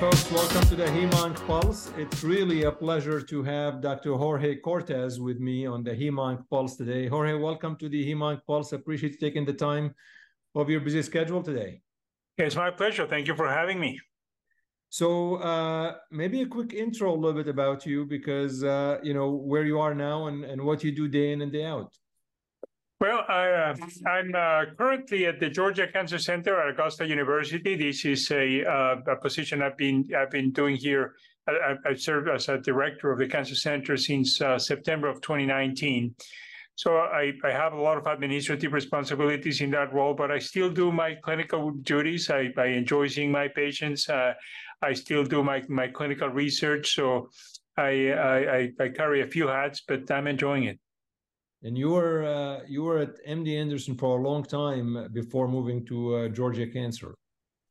Folks. Welcome to the HemOnc Pulse. It's really a pleasure to have Dr. Jorge Cortes with me on the HemOnc Pulse today. Jorge, welcome to the HemOnc Pulse. Appreciate you taking the time of your busy schedule today. It's my pleasure. Thank you for having me. So uh, maybe a quick intro a little bit about you because uh, you know where you are now and, and what you do day in and day out. Well, I, am uh, uh, currently at the Georgia Cancer Center at Augusta University. This is a, uh, a position I've been I've been doing here. I, I served as a director of the Cancer Center since uh, September of 2019. So I, I have a lot of administrative responsibilities in that role, but I still do my clinical duties. I, I enjoy seeing my patients. Uh, I still do my, my clinical research. So I, I, I carry a few hats, but I'm enjoying it. And you were uh, you were at MD Anderson for a long time before moving to uh, Georgia Cancer.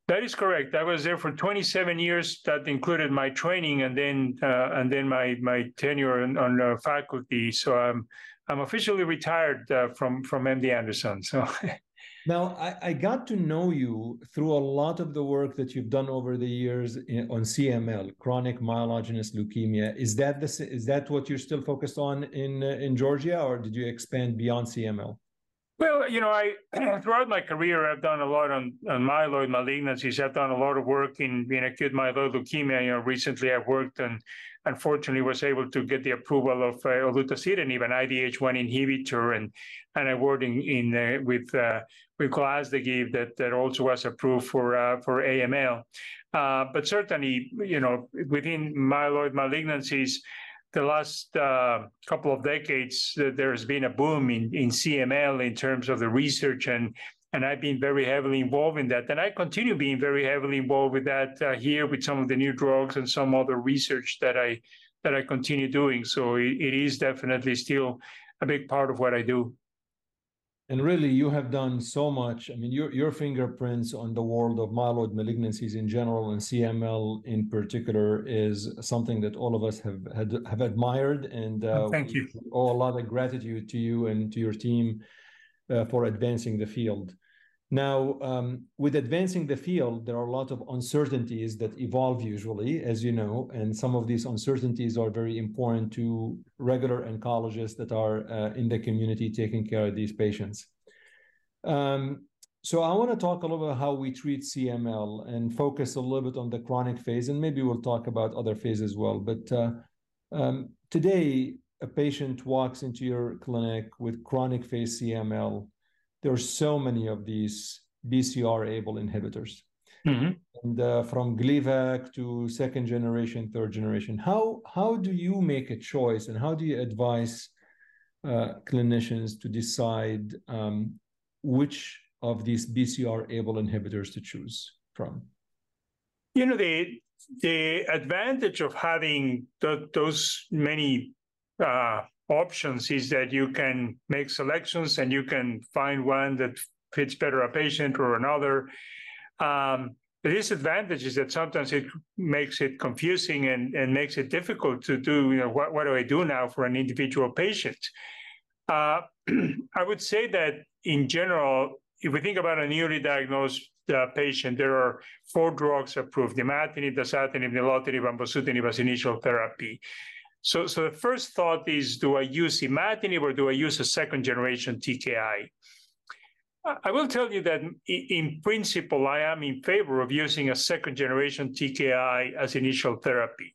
That is correct. I was there for 27 years. That included my training and then uh, and then my my tenure on, on faculty. So I'm I'm officially retired uh, from from MD Anderson. So Now, I, I, got to know you through a lot of the work that you've done over the years in, on CML, chronic myelogenous leukemia. Is that the is that what you're still focused on in uh, in Georgia, or did you expand beyond CML? Well, you know, I throughout my career, I've done a lot on, on myeloid malignancies. I've done a lot of work in, in acute myeloid leukemia. You know, recently I've worked and unfortunately was able to get the approval of uh, olutasidenib, an IDH1 inhibitor, and and I worked in, in uh, with uh, with glasdegib that that also was approved for uh, for AML. Uh, but certainly, you know, within myeloid malignancies, the last uh, couple of decades, there's been a boom in, in CML in terms of the research and and I've been very heavily involved in that. And I continue being very heavily involved with that uh, here with some of the new drugs and some other research that I that I continue doing. So it, it is definitely still a big part of what I do. And really, you have done so much. I mean, your your fingerprints on the world of myeloid malignancies in general and CML in particular is something that all of us have had, have admired. And uh, thank you. Owe a lot of gratitude to you and to your team uh, for advancing the field. Now, um, with advancing the field, there are a lot of uncertainties that evolve usually, as you know, and some of these uncertainties are very important to regular oncologists that are uh, in the community taking care of these patients. Um, so I want to talk a little bit how we treat CML and focus a little bit on the chronic phase, and maybe we'll talk about other phases as well. But uh, um, today, a patient walks into your clinic with chronic phase CML, there are so many of these BCR-ABL inhibitors. Mm-hmm. And uh, from Gleevec to second generation, third generation, how how do you make a choice, and how do you advise uh, clinicians to decide um, which of these BCR-ABL inhibitors to choose from? You know the the advantage of having those many uh, options is that you can make selections and you can find one that fits better a patient or another. Um, the disadvantage is that sometimes it makes it confusing and, and makes it difficult to do, you know, what, what do I do now for an individual patient? Uh, I would say that in general, if we think about a newly diagnosed uh, patient, there are four drugs approved, imatinib, dasatinib, nilotinib, and bosutinib as initial therapy. So, so the first thought is, do I use imatinib or do I use a second generation TKI? I will tell you that in principle, I am in favor of using a second generation TKI as initial therapy.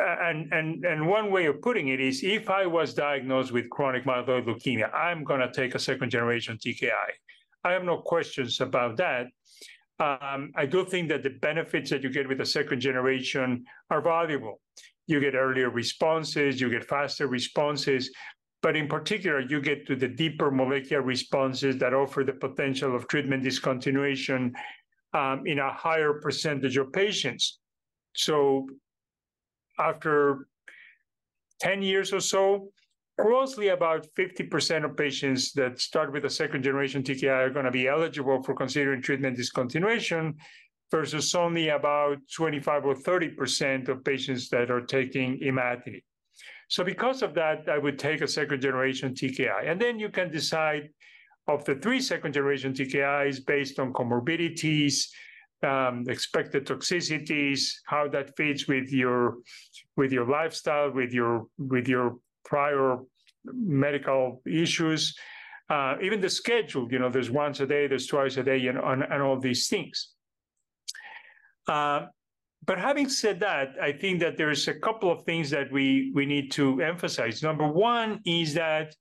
And, and, and one way of putting it is if I was diagnosed with chronic myeloid leukemia, I'm going to take a second generation TKI. I have no questions about that. Um, I do think that the benefits that you get with a second generation are valuable you get earlier responses, you get faster responses, but in particular, you get to the deeper molecular responses that offer the potential of treatment discontinuation um, in a higher percentage of patients. So after 10 years or so, closely about 50% of patients that start with a second generation TKI are going to be eligible for considering treatment discontinuation versus only about 25 or 30% of patients that are taking imatinib. So because of that, I would take a second generation TKI. And then you can decide of the three second generation TKIs based on comorbidities, um, expected toxicities, how that fits with your with your lifestyle, with your with your prior medical issues, uh, even the schedule. You know, there's once a day, there's twice a day, and, and all these things. Uh, but having said that, I think that there's a couple of things that we we need to emphasize. Number one is that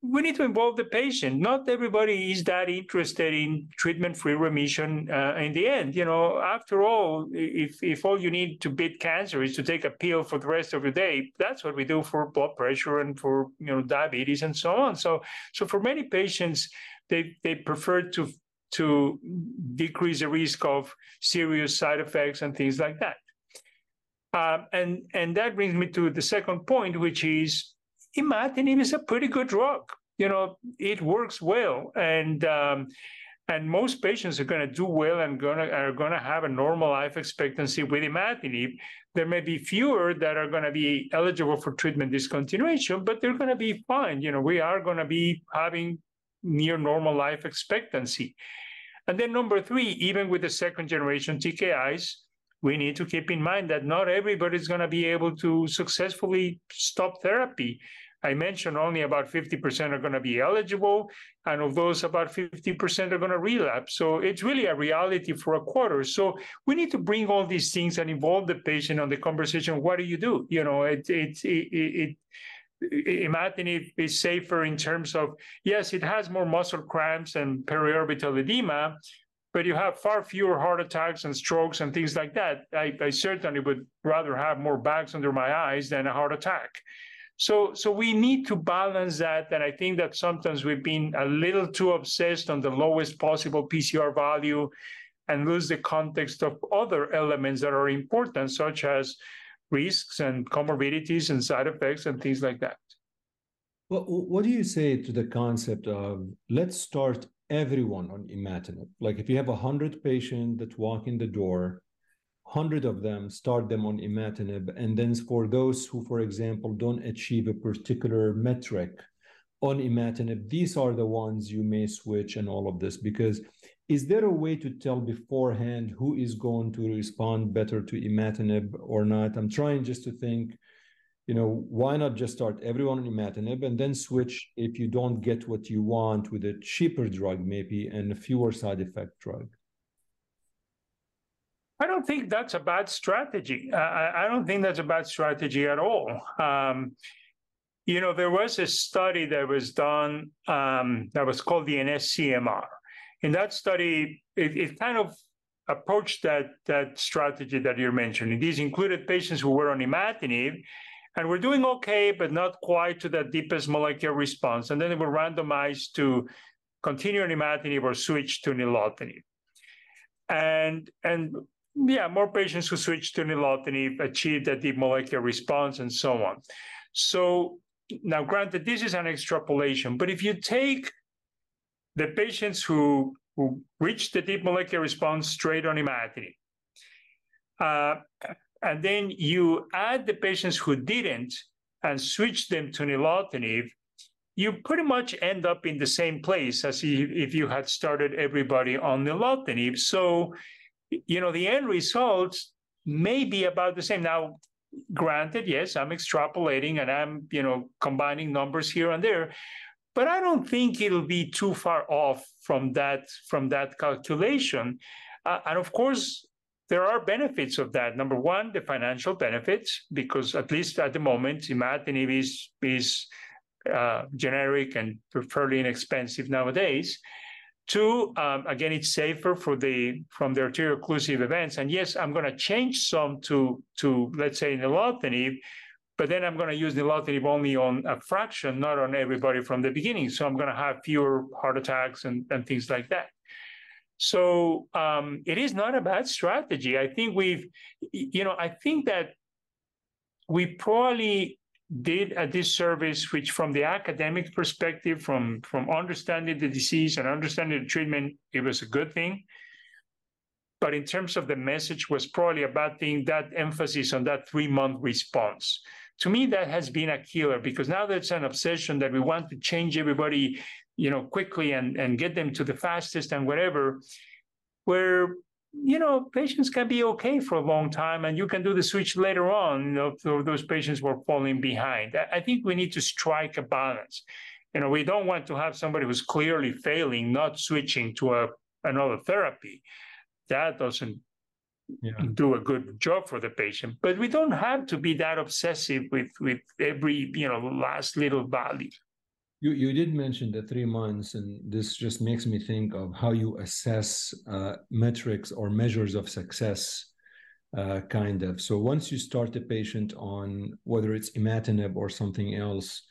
we need to involve the patient. Not everybody is that interested in treatment-free remission uh, in the end. You know, after all, if if all you need to beat cancer is to take a pill for the rest of your day, that's what we do for blood pressure and for you know diabetes and so on. So so for many patients, they they prefer to to decrease the risk of serious side effects and things like that. Uh, and and that brings me to the second point, which is imatinib is a pretty good drug. You know, it works well, and um, and most patients are going to do well and gonna are going to have a normal life expectancy with imatinib. There may be fewer that are going to be eligible for treatment discontinuation, but they're going to be fine. You know, we are going to be having near normal life expectancy. And then number three, even with the second generation TKIs, we need to keep in mind that not everybody is going to be able to successfully stop therapy. I mentioned only about 50% are going to be eligible, and of those, about 50% are going to relapse. So it's really a reality for a quarter. So we need to bring all these things and involve the patient on the conversation. What do you do? You know, it it it, it imatinib is safer in terms of yes, it has more muscle cramps and periorbital edema, but you have far fewer heart attacks and strokes and things like that. I, I certainly would rather have more bags under my eyes than a heart attack. So, so we need to balance that, and I think that sometimes we've been a little too obsessed on the lowest possible PCR value, and lose the context of other elements that are important, such as risks and comorbidities and side effects and things like that. Well, what do you say to the concept of let's start everyone on imatinib? Like if you have a hundred patients that walk in the door, hundred of them start them on imatinib, and then for those who, for example, don't achieve a particular metric on imatinib, these are the ones you may switch and all of this because is there a way to tell beforehand who is going to respond better to imatinib or not? I'm trying just to think, you know, why not just start everyone on imatinib and then switch if you don't get what you want with a cheaper drug, maybe, and a fewer side effect drug? I don't think that's a bad strategy. I, I don't think that's a bad strategy at all. Um, you know, there was a study that was done um, that was called the ENESTcmr in that study, it, it kind of approached that, that strategy that you're mentioning. These included patients who were on imatinib and were doing okay, but not quite to the deepest molecular response. And then they were randomized to continue on imatinib or switch to nilotinib. And, and yeah, more patients who switched to nilotinib achieved a deep molecular response and so on. So now, granted, this is an extrapolation, but if you take the patients who, who reached the deep molecular response straight on imatinib. Uh, and then you add the patients who didn't and switch them to nilotinib, you pretty much end up in the same place as if you had started everybody on nilotinib. So, you know, the end results may be about the same. Now, granted, yes, I'm extrapolating and I'm, you know, combining numbers here and there, but I don't think it'll be too far off from that from that calculation. Uh, and of course, there are benefits of that. Number one, the financial benefits, because at least at the moment, imatinib is is uh, generic and fairly inexpensive nowadays. Two, um, again, it's safer for the from the arterial occlusive events. And yes, I'm going to change some to to let's say nilotinib, but then I'm going to use nilotinib only on a fraction, not on everybody from the beginning. So I'm going to have fewer heart attacks and, and things like that. So um, it is not a bad strategy. I think we've, you know, I think that we probably did a disservice, which from the academic perspective, from, from understanding the disease and understanding the treatment, it was a good thing. But in terms of the message was probably a bad thing, that emphasis on that three month response to me that has been a killer because now that's an obsession that we want to change everybody you know quickly and and get them to the fastest and whatever where you know, patients can be okay for a long time, and you can do the switch later on. You know, those patients were falling behind. I think we need to strike a balance. You know, we don't want to have somebody who's clearly failing, not switching to a another therapy. That doesn't yeah. do a good job for the patient. But we don't have to be that obsessive with with every you know last little value. You you did mention the three months, and this just makes me think of how you assess uh, metrics or measures of success. Uh, kind of. So once you start the patient on whether it's imatinib or something else,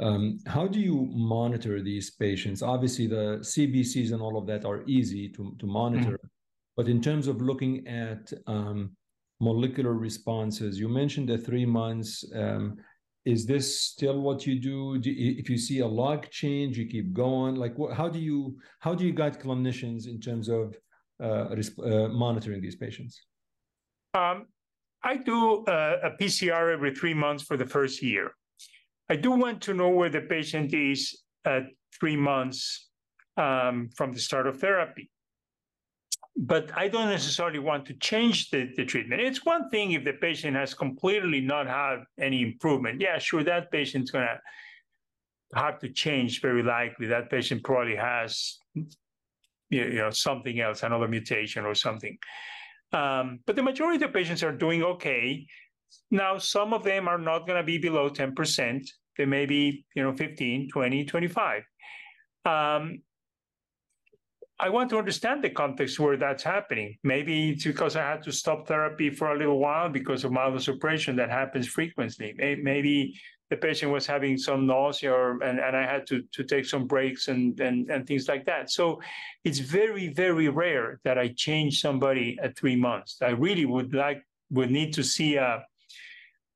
um, how do you monitor these patients? Obviously, the CBCs and all of that are easy to, to monitor. Mm. But in terms of looking at um, molecular responses, you mentioned the three months. Um, is this still what you do? do you, if you see a log change, you keep going. Like, what, how do you how do you guide clinicians in terms of uh, uh, monitoring these patients? Um, I do uh, a PCR every three months for the first year. I do want to know where the patient is at three months um, from the start of therapy. But I don't necessarily want to change the, the treatment. It's one thing if the patient has completely not had any improvement. Yeah, sure, that patient's going to have to change very likely. That patient probably has you know, something else, another mutation or something. Um, but the majority of patients are doing okay. Now, some of them are not going to be below 10%. They may be, you know, 15, 20, 25. Um, I want to understand the context where that's happening. Maybe it's because I had to stop therapy for a little while because of myelosuppression that happens frequently. Maybe the patient was having some nausea or, and, and I had to, to take some breaks and, and, and things like that. So it's very, very rare that I change somebody at three months. I really would like, would need to see a,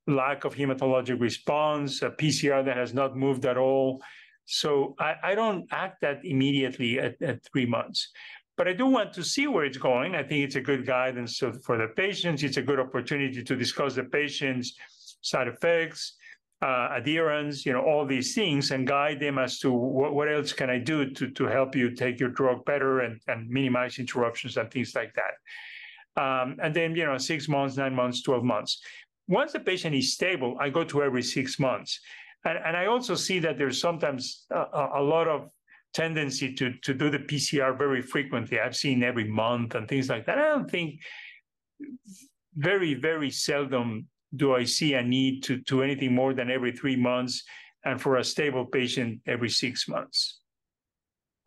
lack of hematologic response, a PCR that has not moved at all. So I, I don't act that immediately at, at, three months. But I do want to see where it's going. I think it's a good guidance for the patients. It's a good opportunity to discuss the patient's side effects, uh, adherence, you know, all these things, and guide them as to what, what else can I do to, to help you take your drug better and, and minimize interruptions and things like that. Um, and then, you know, six months, nine months, 12 months. Once the patient is stable, I go to every six months. And, and I also see that there's sometimes a, a lot of tendency to, to do the PCR very frequently. I've seen every month and things like that. I don't think very, very seldom do I see a need to, to anything more than every three months and for a stable patient every six months.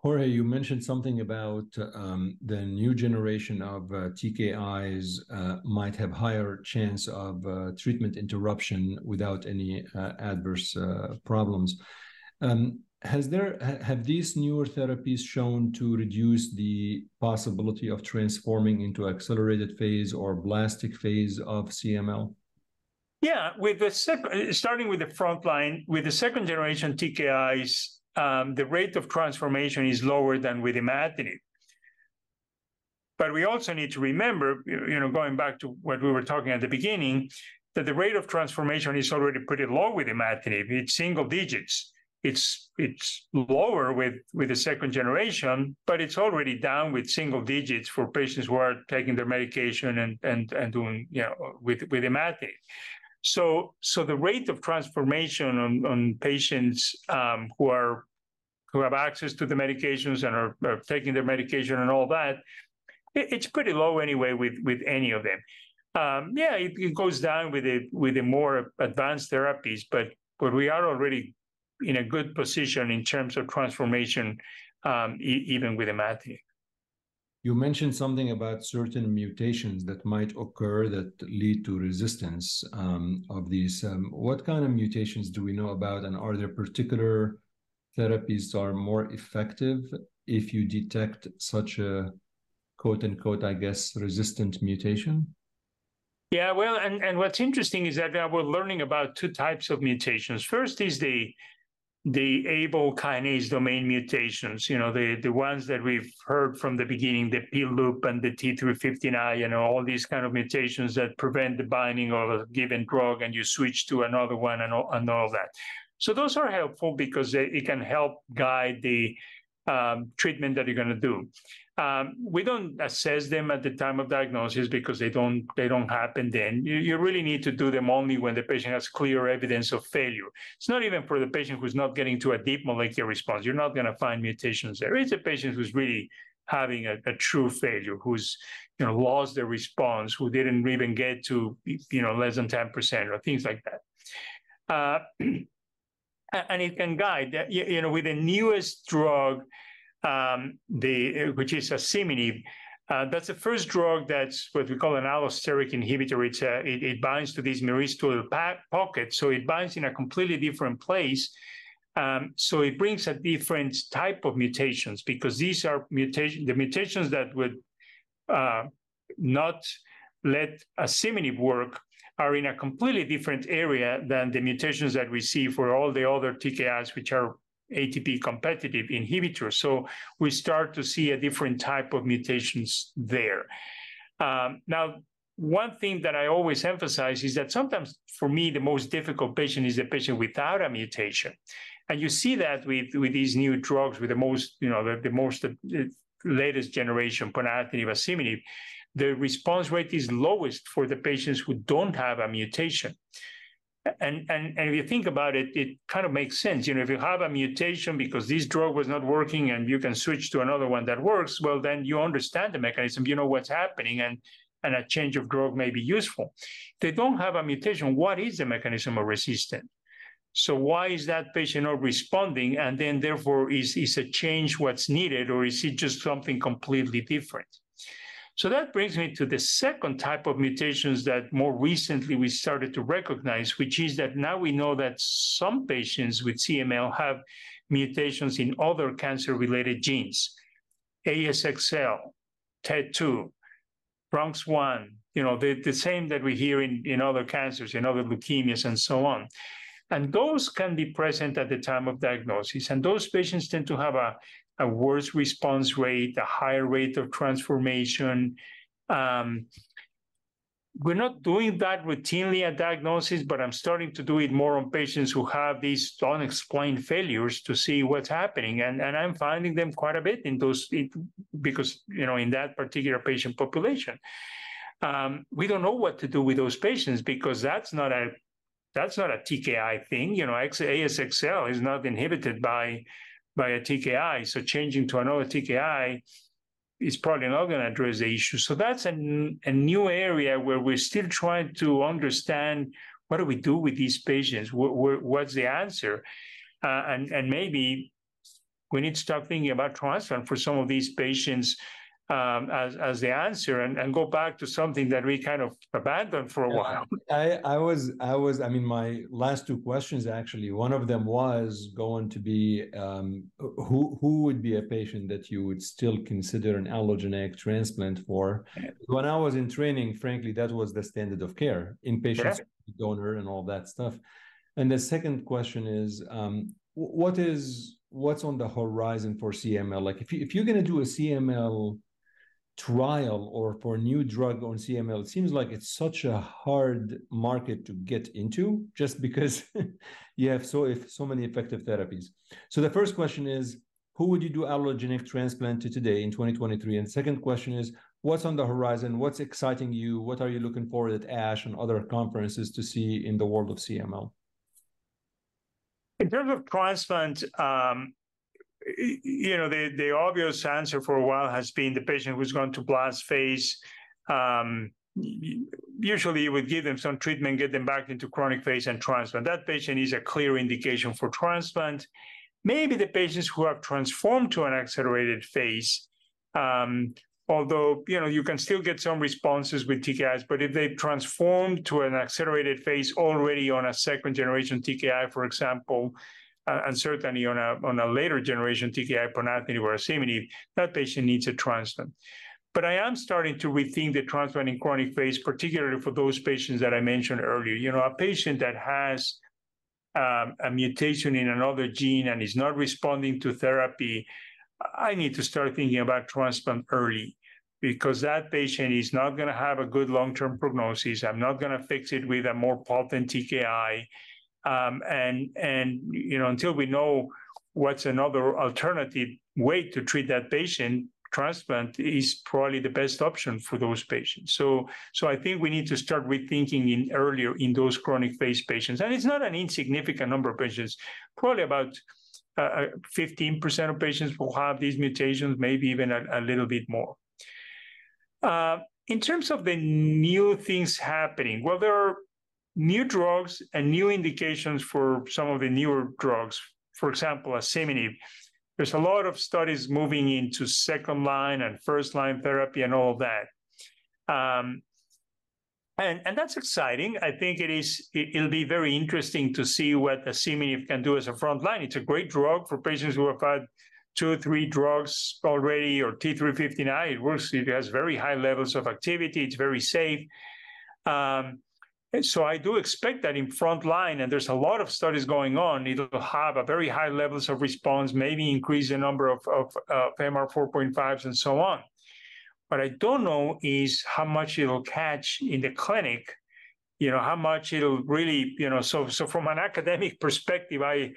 Jorge, you mentioned something about um, the new generation of uh, TKIs uh, might have higher chance of uh, treatment interruption without any adverse problems. Um, has there have these newer therapies shown to reduce the possibility of transforming into accelerated phase or blastic phase of CML? Yeah, with the second, starting with the frontline, with the second generation TKIs, um, the rate of transformation is lower than with imatinib. But we also need to remember, you know, going back to what we were talking at the beginning, that the rate of transformation is already pretty low with imatinib. It's single digits. It's it's lower with with the second generation, but it's already down with single digits for patients who are taking their medication and and and doing you know with with imatinib. So, so the rate of transformation on, on patients um, who are who have access to the medications and are, are taking their medication and all that, it, it's pretty low anyway with with any of them. Um, yeah, it, it, goes down with the with the more advanced therapies, but but we are already in a good position in terms of transformation, um, e- even with the imatinib. You mentioned something about certain mutations that might occur that lead to resistance um, of these. Um, what kind of mutations do we know about, and are there particular therapies that are more effective if you detect such a quote unquote, I guess, resistant mutation? Yeah, well, and, and what's interesting is that we're learning about two types of mutations. First is the the ABL kinase domain mutations, you know, the, the ones that we've heard from the beginning, the P-loop and the T315I, you know, all these kind of mutations that prevent the binding of a given drug and you switch to another one and all, and all that. So those are helpful because it can help guide the um, treatment that you're going to do. Um, we don't assess them at the time of diagnosis because they don't they don't happen then. You, you really need to do them only when the patient has clear evidence of failure. It's not even for the patient who's not getting to a deep molecular response. You're not going to find mutations there. It's a patient who's really having a, a, true failure, who's you know lost their response, who didn't even get to you know less than 10% or things like that. Uh, and it can guide you, you know with the newest drug um, the, which is asciminib. Uh, that's the first drug that's what we call an allosteric inhibitor. It's a, it, it, binds to this myristoyl pocket, so it binds in a completely different place. Um, so it brings a different type of mutations because these are mutation the mutations that would uh, not let asciminib work are in a completely different area than the mutations that we see for all the other TKIs, which are ATP competitive inhibitors. So we start to see a different type of mutations there. Um, now, one thing that I always emphasize is that sometimes for me, the most difficult patient is the patient without a mutation. And you see that with, with these new drugs, with the most, you know, the, the most the latest generation, ponatinib, asciminib, the response rate is lowest for the patients who don't have a mutation. And, and, and if you think about it, it kind of makes sense. You know, if you have a mutation because this drug was not working and you can switch to another one that works, well, then you understand the mechanism, you know what's happening, and, and a change of drug may be useful. If they don't have a mutation, what is the mechanism of resistance? So why is that patient not responding? And then therefore, is, is a change what's needed, or is it just something completely different? So that brings me to the second type of mutations that more recently we started to recognize, which is that now we know that some patients with CML have mutations in other cancer-related genes, ASXL, TET2, RUNX1, you know, the, the same that we hear in, in other cancers, in other leukemias, and so on. And those can be present at the time of diagnosis. And those patients tend to have a, a worse response rate, a higher rate of transformation. Um, we're not doing that routinely at diagnosis, but I'm starting to do it more on patients who have these unexplained failures to see what's happening. And, and I'm finding them quite a bit in those, because, you know, in that particular patient population. Um, we don't know what to do with those patients because that's not a that's not a TKI thing. You know, ASXL is not inhibited by by a TKI. So changing to another TKI is probably not going to address the issue. So that's a, a new area where we're still trying to understand what do we do with these patients? what's the answer? Uh, and, and maybe we need to start thinking about transplant for some of these patients um, as as the answer and, and go back to something that we kind of abandoned for a while. I, I was I was I mean my last two questions actually one of them was going to be um, who who would be a patient that you would still consider an allogeneic transplant for? When I was in training, frankly, that was the standard of care in patients yeah. donor and all that stuff. And the second question is um, what is what's on the horizon for CML? Like if you, if you're going to do a CML trial or for new drug on CML, it seems like it's such a hard market to get into just because you have so if so many effective therapies. So the first question is, who would you do allogeneic transplant to today in 2023? And second question is, what's on the horizon? What's exciting you? What are you looking for at ASH and other conferences to see in the world of CML? In terms of transplant, um, you know, the, the obvious answer for a while has been the patient who's gone to blast phase. Um, usually you would give them some treatment, get them back into chronic phase and transplant. That patient is a clear indication for transplant. Maybe the patients who have transformed to an accelerated phase, um, although you know you can still get some responses with TKIs, but if they've transformed to an accelerated phase already on a second generation TKI, for example, uh, and certainly on a, on a later generation TKI, ponatinib or asciminib, that patient needs a transplant. But I am starting to rethink the transplant in chronic phase, particularly for those patients that I mentioned earlier. You know, a patient that has um, a mutation in another gene and is not responding to therapy, I need to start thinking about transplant early because that patient is not going to have a good long-term prognosis. I'm not going to fix it with a more potent TKI. Um, and and you know until we know what's another alternative way to treat that patient, transplant is probably the best option for those patients. So, so I think we need to start rethinking in earlier in those chronic phase patients, and it's not an insignificant number of patients. Probably about uh, 15% uh, of patients will have these mutations, maybe even a, a little bit more. Uh, in terms of the new things happening, well, there are new drugs and new indications for some of the newer drugs. For example, asciminib there's a lot of studies moving into second line and first line therapy and all that. Um, and, and that's exciting. I think it is. It, will be very interesting to see what asciminib can do as a front line. It's a great drug for patients who have had two or three drugs already, or T359. It works. It has very high levels of activity. It's very safe. Um, so I do expect that in front line, and there's a lot of studies going on, it'll have a very high levels of response, maybe increase the number of, of, of MR 4.5s and so on. What I don't know is how much it'll catch in the clinic, you know, how much it'll really, you know, so so from an academic perspective, I,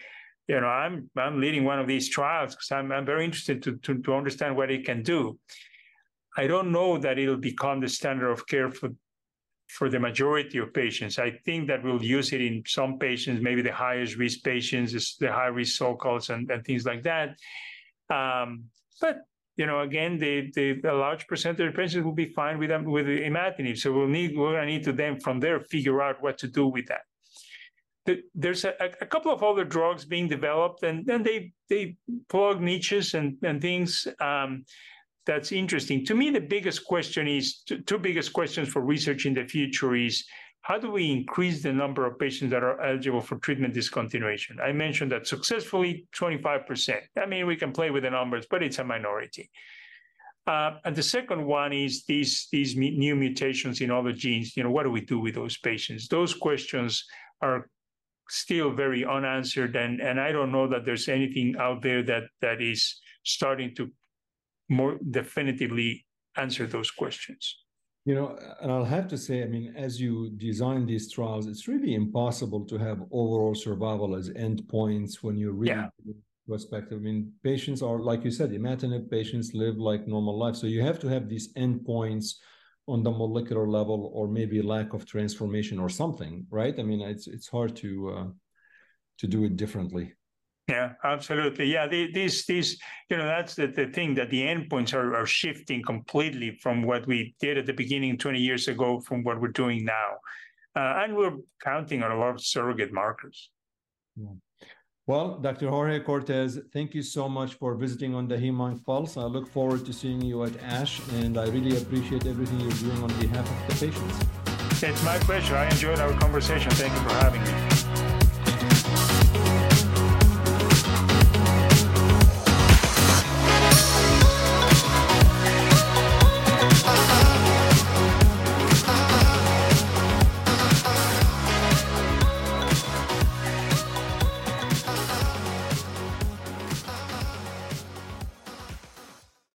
you know, I'm I'm leading one of these trials because I'm I'm very interested to, to to understand what it can do. I don't know that it'll become the standard of care for for the majority of patients. I think that we'll use it in some patients, maybe the highest risk patients, the high risk so-called and, and things like that. Um, but you know, again, the, the a large percentage of patients will be fine with them with imatinib. So we'll need we're gonna need to then from there figure out what to do with that. The, there's a, a, couple of other drugs being developed, and then they they plug niches and and things. Um, that's interesting. To me, the biggest question is two biggest questions for research in the future is how do we increase the number of patients that are eligible for treatment discontinuation? I mentioned that successfully 25%. I mean, we can play with the numbers, but it's a minority. Uh, and the second one is these, these new mutations in other genes. You know, what do we do with those patients? Those questions are still very unanswered, and, and I don't know that there's anything out there that that is starting to more definitively answer those questions. You know, and I'll have to say, I mean, as you design these trials, it's really impossible to have overall survival as endpoints when you really yeah. perspective. I mean, patients are, like you said, imatinib patients live like normal life. So you have to have these endpoints on the molecular level or maybe lack of transformation or something, right? I mean, it's it's hard to uh, to do it differently. Yeah, absolutely. Yeah, these these you know that's the, the thing that the endpoints are, are shifting completely from what we did at the beginning 20 years ago from what we're doing now, uh, and we're counting on a lot of surrogate markers. Yeah. Well, Dr. Jorge Cortes, thank you so much for visiting on the Hem-Onc Pulse. I look forward to seeing you at ASH, and I really appreciate everything you're doing on behalf of the patients. It's my pleasure. I enjoyed our conversation. Thank you for having me.